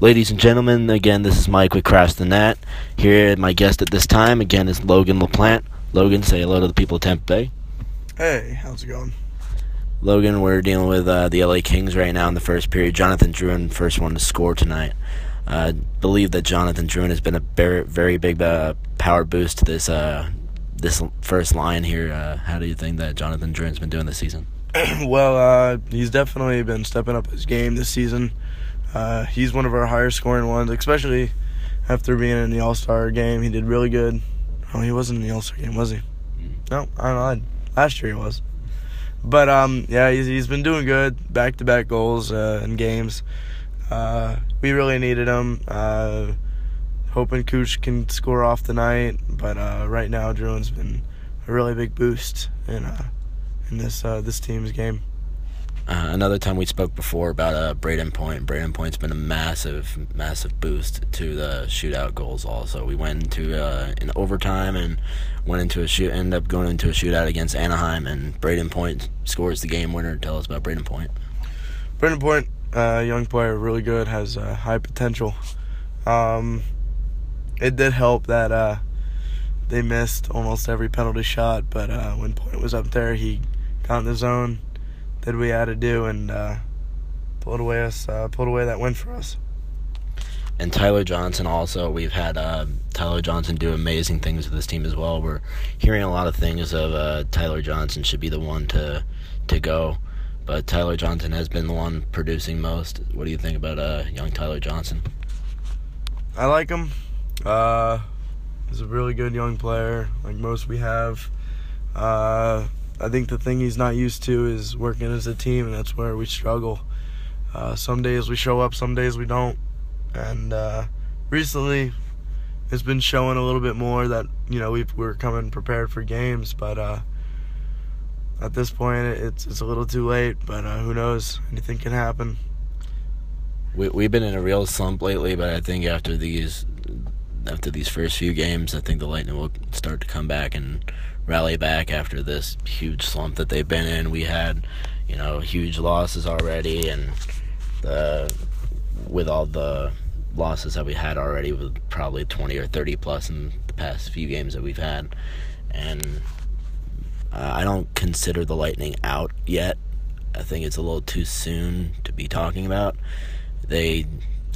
Ladies and gentlemen, again, this is Mike with Crash the Net. Here, my guest at this time, again, is Logan LaPlante. Logan, say hello to the people of Tampa Bay. Hey, how's it going? Logan, we're dealing with uh, the LA Kings right now in the first period. Jonathan Drouin, first one to score tonight. I uh, believe that Jonathan Drouin has been a very, very big uh, power boost to this uh, this first line here. Uh, how do you think that Jonathan Drouin's been doing this season? well, uh, he's definitely been stepping up his game this season. Uh, he's one of our higher scoring ones, especially after being in the All Star game. He did really good. Oh, he wasn't in the All Star game, was he? Mm. No, I don't know. Last year he was. But um, yeah, he's, he's been doing good. Back to back goals uh, in games. Uh, we really needed him. Uh, hoping Cooch can score off the night, but uh, right now Drouin's been a really big boost in uh, in this uh, this team's game. Uh, another time we spoke before about uh, Brayden Point. Brayden Point's been a massive, massive boost to the shootout goals. Also, we went into uh, in overtime and went into a shoot. Ended up going into a shootout against Anaheim, and Brayden Point scores the game winner. Tell us about Brayden Point. Brayden Point, uh, young player, really good, has high potential. Um, it did help that uh, they missed almost every penalty shot, but uh, when Point was up there, he got in the zone, did we had to do, and uh, pulled away us, uh, pulled away that win for us. And Tyler Johnson also, we've had uh, Tyler Johnson do amazing things with this team as well. We're hearing a lot of things of uh, Tyler Johnson should be the one to to go, but Tyler Johnson has been the one producing most. What do you think about uh, young Tyler Johnson? I like him. Uh, he's a really good young player, like most we have. I think the thing he's not used to is working as a team, and that's where we struggle. Uh, some days we show up, some days we don't. And uh, recently, it's been showing a little bit more that you know we we're coming prepared for games, but uh, at this point it's it's a little too late. But uh, who knows? Anything can happen. We we've been in a real slump lately, but I think after these after these first few games, I think the Lightning will start to come back and rally back after this huge slump that they've been in. We had, you know, huge losses already, and the with all the losses that we had already, with probably 20 or 30 plus in the past few games that we've had, and uh, I don't consider the Lightning out yet. I think it's a little too soon to be talking about. They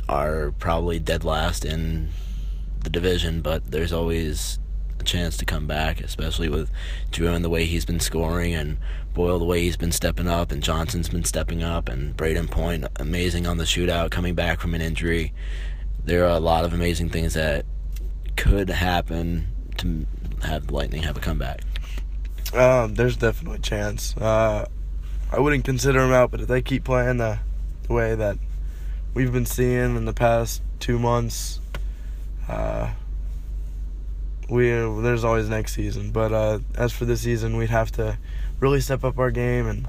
are probably dead last in the division, but there's always a chance to come back, especially with Drouin the way he's been scoring and Boyle the way he's been stepping up and Johnson's been stepping up and Brayden Point amazing on the shootout coming back from an injury. There are a lot of amazing things that could happen to have Lightning have a comeback. Um, there's definitely a chance. Uh, I wouldn't consider them out, but if they keep playing the, the way that we've been seeing in the past two months, uh, we there's always next season. But uh, as for this season, we'd have to really step up our game and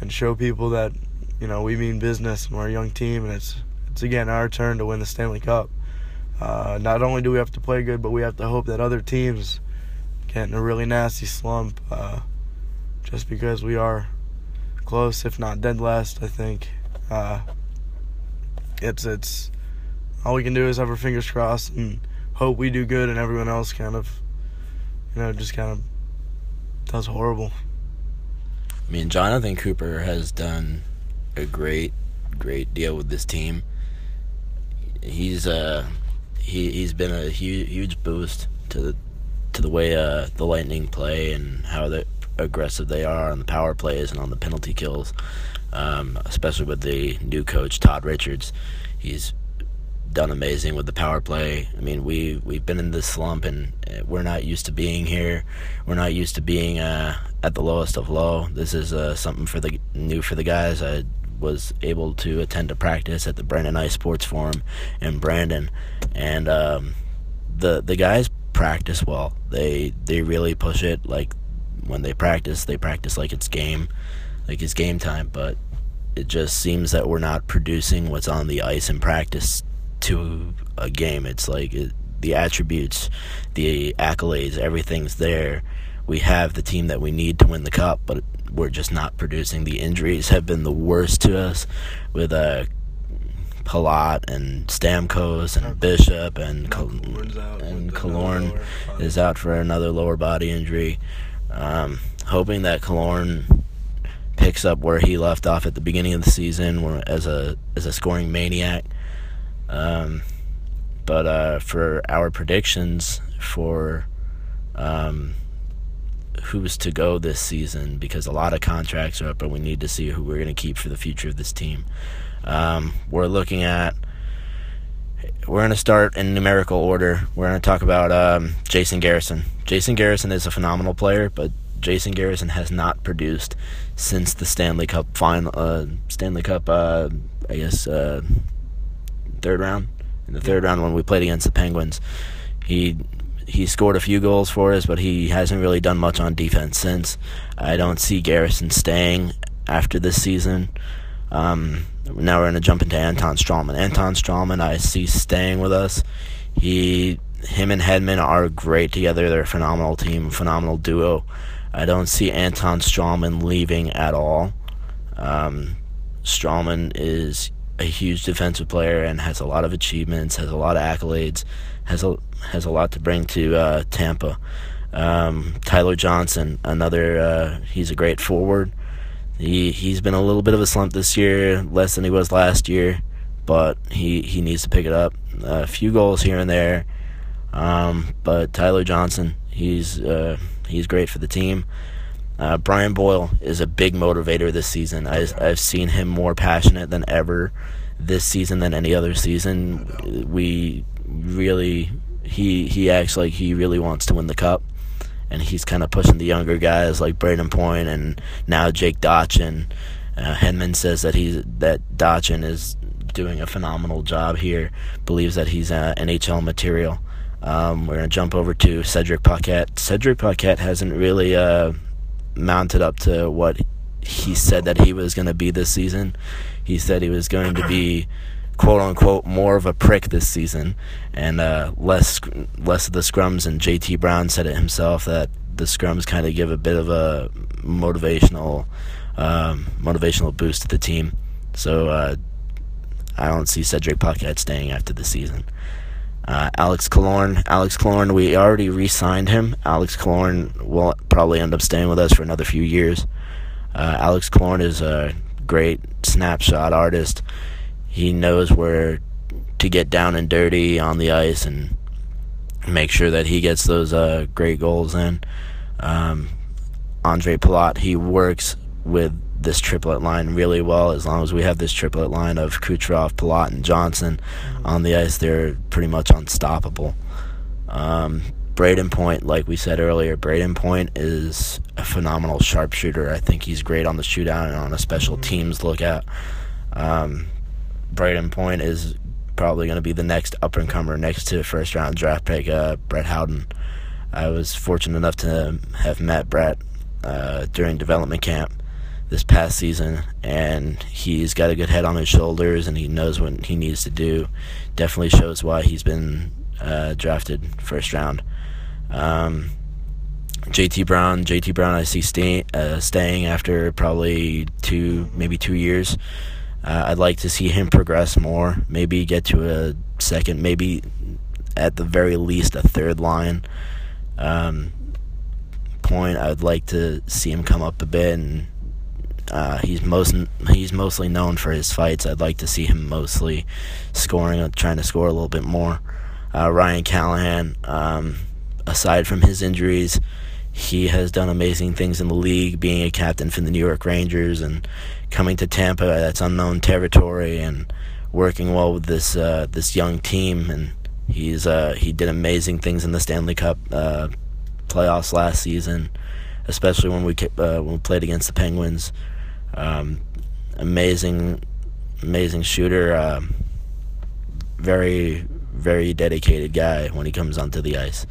and show people that you know we mean business and we're a young team, and it's it's again our turn to win the Stanley Cup. Uh, not only do we have to play good, but we have to hope that other teams get in a really nasty slump. Uh, just because we are close, if not dead last, I think. Uh, it's it's all we can do is have our fingers crossed and hope we do good and everyone else kind of, you know, just kind of does horrible. I mean, Jonathan Cooper has done a great, great deal with this team. He's uh, he he's been a huge, huge boost to the to the way uh, the Lightning play and how the aggressive they are on the power plays and on the penalty kills. Um, especially with the new coach Todd Richards, he's done amazing with the power play. I mean, we we've been in this slump, and uh, we're not used to being here. We're not used to being uh, at the lowest of low. This is uh, something for the new for the guys. I was able to attend a practice at the Brandon Ice Sports Forum in Brandon, and um, the the guys practice well. They they really push it. Like when they practice, they practice like it's game, like it's game time. But it just seems that we're not producing what's on the ice in practice to a game. It's like it, the attributes, the accolades, everything's there. We have the team that we need to win the cup, but we're just not producing. The injuries have been the worst to us, with uh, Palat and Stamkos and Bishop and Now Kal- Killorn's out and Killorn is out for another lower body injury. Um, hoping that Killorn picks up where he left off at the beginning of the season, where, as a as a scoring maniac. Um, but uh, for our predictions for um, who's to go this season, because a lot of contracts are up, and we need to see who we're going to keep for the future of this team. Um, we're looking at. We're going to start in numerical order. We're going to talk about um, Jason Garrison. Jason Garrison is a phenomenal player, but Jason Garrison has not produced since the Stanley Cup final. Uh, Stanley Cup, uh, I guess, uh, third round. In the third round when we played against the Penguins, he he scored a few goals for us, but he hasn't really done much on defense since. I don't see Garrison staying after this season. Um, now we're going to jump into Anton Stralman. Anton Stralman, I see staying with us. He, him, and Hedman are great together. They're a phenomenal team, phenomenal duo. I don't see Anton Stralman leaving at all. Um, Stralman is a huge defensive player and has a lot of achievements, has a lot of accolades, has a has a lot to bring to uh, Tampa. Um, Tyler Johnson, another, uh, he's a great forward. He he's been a little bit of a slump this year, less than he was last year, but he he needs to pick it up. a few goals here and there, um, but Tyler Johnson, he's uh, he's great for the team. Uh, Brian Boyle is a big motivator this season. I, I've seen him more passionate than ever this season than any other season. We really he he acts like he really wants to win the cup and he's kind of pushing the younger guys like Brayden Point and now Jake Dotchin. Uh, Hedman says that he's that Dotchin is doing a phenomenal job here. Believes that he's uh, NHL material. Um, we're gonna jump over to Cedric Paquette. Cedric Paquette hasn't really uh, mounted up to what he said that he was going to be this season. He said he was going to be quote unquote more of a prick this season and uh, less less of the scrums. And JT Brown said it himself that the scrums kind of give a bit of a motivational um, motivational boost to the team. So uh, I don't see Cedric Paquette staying after the season. Uh, Alex Killorn. Alex Killorn, we already re-signed him. Alex Killorn will probably end up staying with us for another few years. Uh, Alex Killorn is a great snapshot artist. He knows where to get down and dirty on the ice and make sure that he gets those uh, great goals in. Um, Andre Palat, he works with this triplet line really well. As long as we have this triplet line of Kucherov, Palat, and Johnson on the ice, they're pretty much unstoppable. Um, Brayden Point, like we said earlier, Brayden Point is a phenomenal sharpshooter. I think he's great on the shootout and on a special teams lookout. Um, Brayden Point is probably going to be the next up and comer next to first round draft pick uh, Brett Howden. I was fortunate enough to have met Brett uh, during development camp this past season, and he's got a good head on his shoulders, and he knows what he needs to do. Definitely shows why he's been uh, drafted first round. Um, JT Brown, JT Brown, I see stay, uh, staying after probably two, maybe two years. Uh, I'd like to see him progress more, maybe get to a second, maybe at the very least a third line um, point. I'd like to see him come up a bit, and uh, he's most he's mostly known for his fights. I'd like to see him mostly scoring, trying to score a little bit more. Uh, Ryan Callahan, um, aside from his injuries, he has done amazing things in the league, being a captain for the New York Rangers and coming to Tampa. That's unknown territory, and working well with this uh, this young team. And he's uh, he did amazing things in the Stanley Cup uh, playoffs last season, especially when we uh, when we played against the Penguins. Um, amazing, amazing shooter. Um, very, very dedicated guy when he comes onto the ice.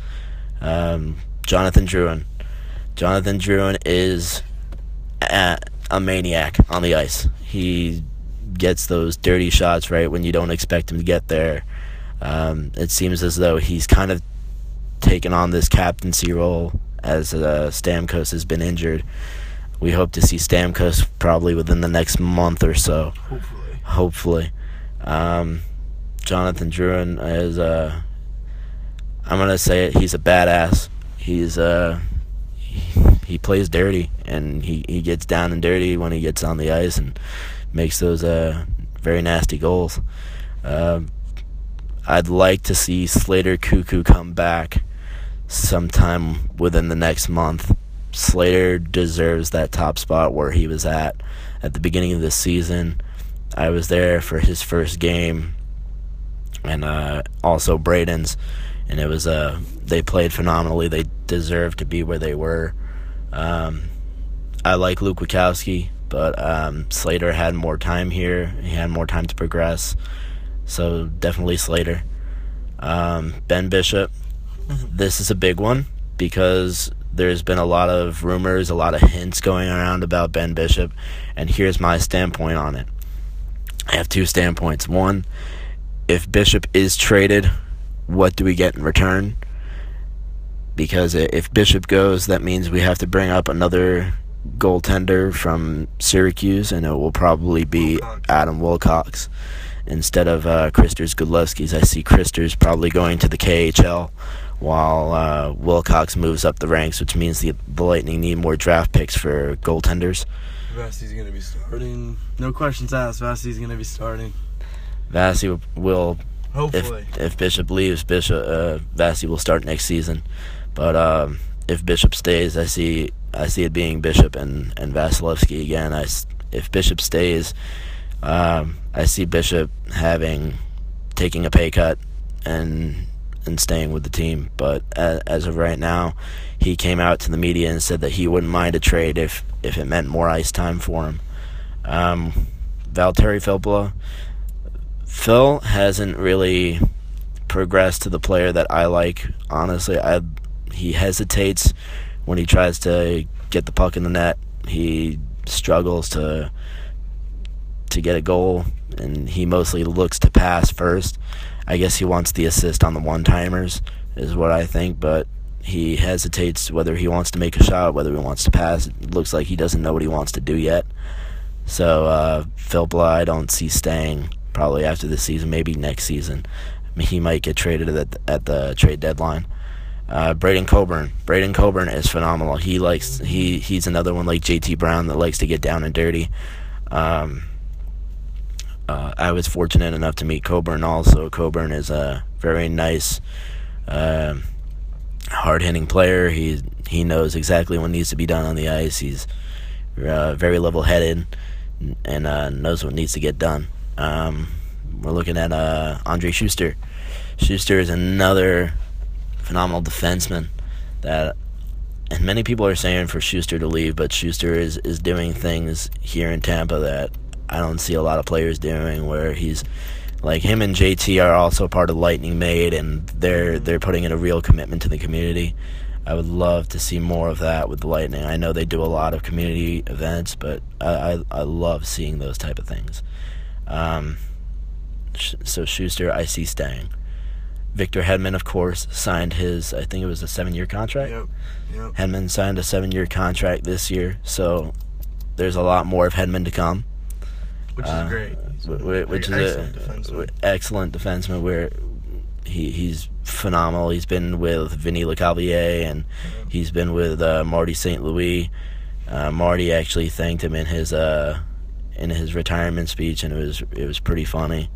Um, Jonathan Drouin. Jonathan Drouin is a, a maniac on the ice. He gets those dirty shots right when you don't expect him to get there. Um, it seems as though he's kind of taken on this captaincy role as uh, Stamkos has been injured. We hope to see Stamkos probably within the next month or so. Hopefully. Hopefully. Um, Jonathan Drouin is uh, I'm gonna say it. He's a badass. He's uh, he, he plays dirty and he, he gets down and dirty when he gets on the ice and makes those uh very nasty goals. Uh, I'd like to see Slater Koekkoek come back sometime within the next month. Slater deserves that top spot where he was at at the beginning of the season. I was there for his first game, and uh, also Brayden's, and it was uh, they played phenomenally. They deserved to be where they were. Um, I like Luke Witkowski, but um, Slater had more time here. He had more time to progress, so definitely Slater. Um, ben Bishop, this is a big one because there's been a lot of rumors, a lot of hints going around about Ben Bishop, and here's my standpoint on it. I have two standpoints. One, if Bishop is traded, what do we get in return? Because if Bishop goes, that means we have to bring up another goaltender from Syracuse, and it will probably be. Adam Wilcox instead of uh, Kristers. I see Kristers probably going to the KHL while uh, Wilcox moves up the ranks, which means the, the Lightning need more draft picks for goaltenders. Vassie's gonna be starting. No questions asked. Vassie's gonna be starting. Vassy will, if Hopefully. if Bishop leaves, Bishop uh, will start next season. But um, if Bishop stays, I see I see it being Bishop and and Vasilevskiy again. I if Bishop stays, um, I see Bishop having taking a pay cut and and staying with the team. But as, of right now, he came out to the media and said that he wouldn't mind a trade if if it meant more ice time for him. Um, Valtteri Filppula, Phil hasn't really progressed to the player that I like. Honestly, I he hesitates when he tries to get the puck in the net. He struggles to to get a goal, and he mostly looks to pass first. I guess he wants the assist on the one timers, is what I think, but he hesitates whether he wants to make a shot, whether he wants to pass. It looks like he doesn't know what he wants to do yet. So uh, Filppula, I don't see staying probably after this season, maybe next season. He might get traded at the, at the trade deadline. Uh, Braydon Coburn. Braydon Coburn is phenomenal. He likes he he's another one like JT Brown that likes to get down and dirty. Um, uh, I was fortunate enough to meet Coburn also. Coburn is a very nice, uh, hard hitting player. He he knows exactly what needs to be done on the ice. He's uh, very level headed and uh, knows what needs to get done. Um, we're looking at uh, Andre Sustr. Sustr is another phenomenal defenseman that, and many people are saying for Sustr to leave, but Sustr is, is doing things here in Tampa that I don't see a lot of players doing. Where he's like him and JT are also part of Lightning Made, and they're they're putting in a real commitment to the community. I would love to see more of that with the Lightning. I know they do a lot of community events, but I I, I love seeing those type of things. Um, so Sustr, I see staying. Victor Hedman, of course, signed his. I think it was a seven-year contract. Yep. Yep. Hedman signed a seven-year contract this year, so there's a lot more of Hedman to come. Which Uh, is great. A wh- which is excellent a defenseman. excellent defenseman. Where he he's phenomenal. He's been with Vinny Lecavalier and he's been with uh, Marty St. Louis. Uh, Marty actually thanked him in his uh, in his retirement speech, and it was it was pretty funny.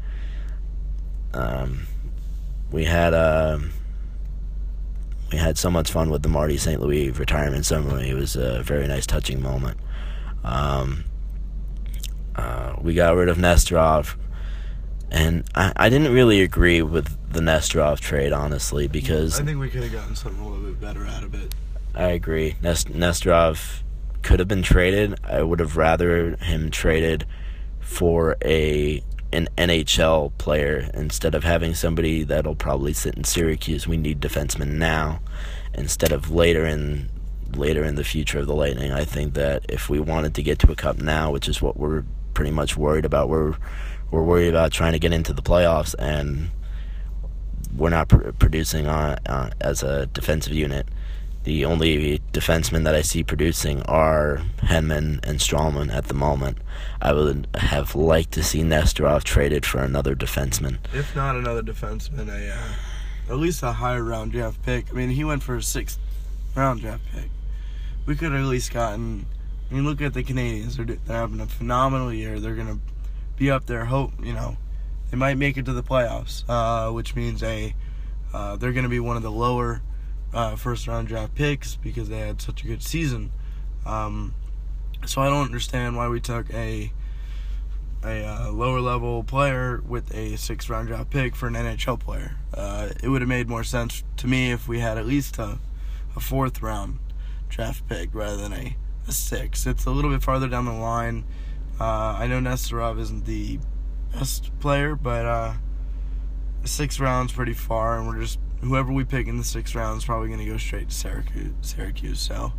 Um, we had um, we had so much fun with the Marty St. Louis retirement ceremony. It was a very nice, touching moment. Um, uh, we got rid of Nesterov, and I, I didn't really agree with the Nesterov trade, honestly, because I think we could have gotten something a little bit better out of it. I agree. Nest- Nesterov could have been traded. I would have rather him traded for a an NHL player instead of having somebody that'll probably sit in Syracuse. We need defensemen now instead of later in later in the future of the Lightning. I think that if we wanted to get to a cup now, which is what we're pretty much worried about, we're we're worried about trying to get into the playoffs and we're not pr- producing on uh, as a defensive unit The only defensemen that I see producing are Hedman and Stralman at the moment. I would have liked to see Nesterov traded for another defenseman. If not another defenseman, a uh, at least a higher round draft pick. I mean, he went for a sixth round draft pick. We could have at least gotten. I mean, look at the Canadiens. They're, they're having a phenomenal year. They're gonna be up there. Hope you know they might make it to the playoffs, uh, which means a uh, they're gonna be one of the lower uh, first round draft picks because they had such a good season. Um, so I don't understand why we took a a uh, lower level player with a six round draft pick for an NHL player. Uh, it would have made more sense to me if we had at least a, a fourth round draft pick rather than a six. It's a little bit farther down the line. Uh, I know Nesterov isn't the best player, but uh, six rounds pretty far, and we're just whoever we pick in the sixth round is probably going to go straight to Syracuse. Syracuse. So,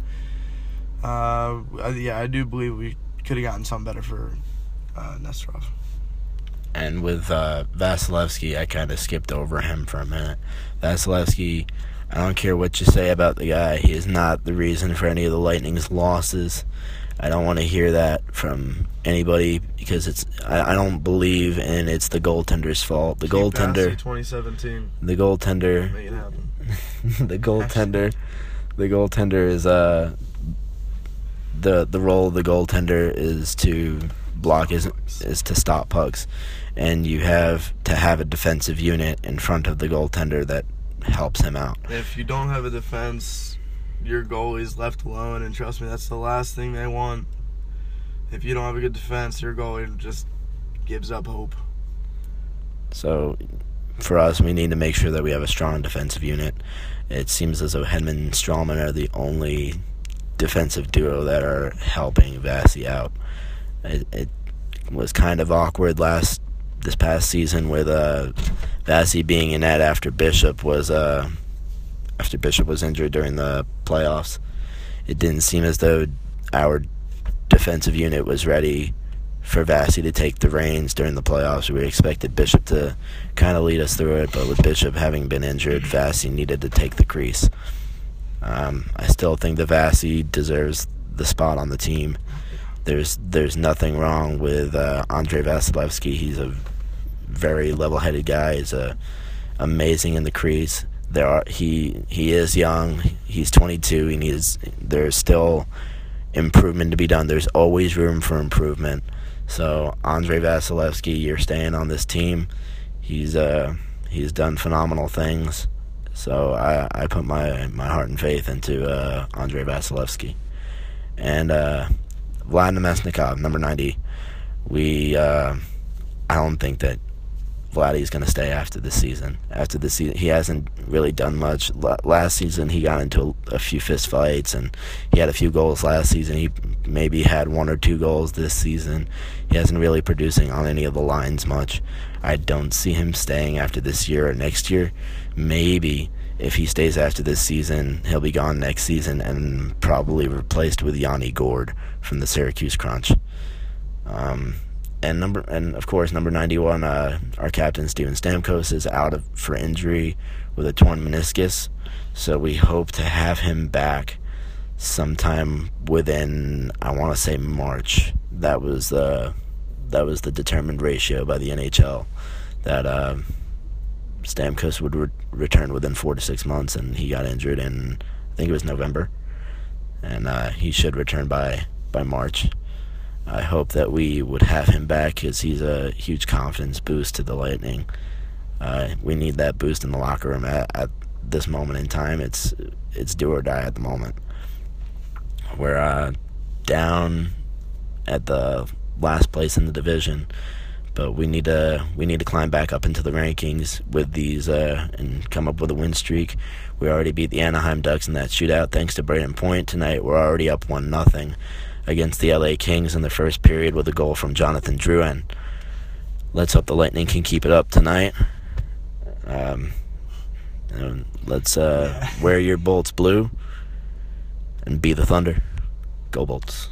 uh, yeah, I do believe we could have gotten something better for uh, Nesterov. And with uh, Vasilevskiy, I kind of skipped over him for a minute. Vasilevskiy, I don't care what you say about the guy. He is not the reason for any of the Lightning's losses. I don't want to hear that from anybody because it's. I, I don't believe in it's the goaltender's fault. The Keep goaltender. 2017. The goaltender. Make it happen. the goaltender. The goaltender is uh. The the role of the goaltender is to block is is to stop pucks, and you have to have a defensive unit in front of the goaltender that helps him out. If you don't have a defense, your goalie's left alone, and trust me, that's the last thing they want. If you don't have a good defense, your goalie just gives up hope. So, for us, we need to make sure that we have a strong defensive unit. It seems as though Hedman and Stralman are the only defensive duo that are helping Vasi out. It, it was kind of awkward last this past season with uh, Vasi being in net after Bishop was uh, after Bishop was injured during the playoffs. It didn't seem as though our defensive unit was ready for Vasi to take the reins during the playoffs. We expected Bishop to kind of lead us through it, but with Bishop having been injured, Vasi needed to take the crease. Um, I still think that Vasi deserves the spot on the team. There's there's nothing wrong with uh, Andre Vasilevskiy. He's a very level-headed guy. He's a amazing in the crease. There are he he is young. He's 22. He needs there's still improvement to be done. There's always room for improvement. So Andre Vasilevskiy, you're staying on this team. He's uh he's done phenomenal things. So I, I put my, my heart and faith into uh, Andre Vasilevskiy. And uh, Vlad number 90. We, uh, I don't think that Vladdy's going to stay after this season. After this season, he hasn't really done much. L- last season, he got into a, a few fist fights, and he had a few goals last season. He maybe had one or two goals this season. He hasn't really producing on any of the lines much. I don't see him staying after this year or next year. Maybe if he stays after this season, he'll be gone next season and probably replaced with Yanni Gourde from the Syracuse Crunch. Um, and number and of course number 91 uh, our captain Steven Stamkos is out of, for injury with a torn meniscus so we hope to have him back sometime within I want to say March that was the that was the determined ratio by the NHL that uh, Stamkos would re- return within 4 to 6 months and he got injured in I think it was November and uh, he should return by by March I hope that we would have him back because he's a huge confidence boost to the Lightning. Uh, we need that boost in the locker room at, at, this moment in time. It's it's do or die at the moment. We're uh, down at the last place in the division, but we need to we need to climb back up into the rankings with these uh, and come up with a win streak. We already beat the Anaheim Ducks in that shootout thanks to Brayden Point tonight. We're already up one nothing against the LA Kings in the first period with a goal from Jonathan Drouin. Let's hope the Lightning can keep it up tonight. Um, let's uh, wear your bolts blue and be the Thunder. Go Bolts.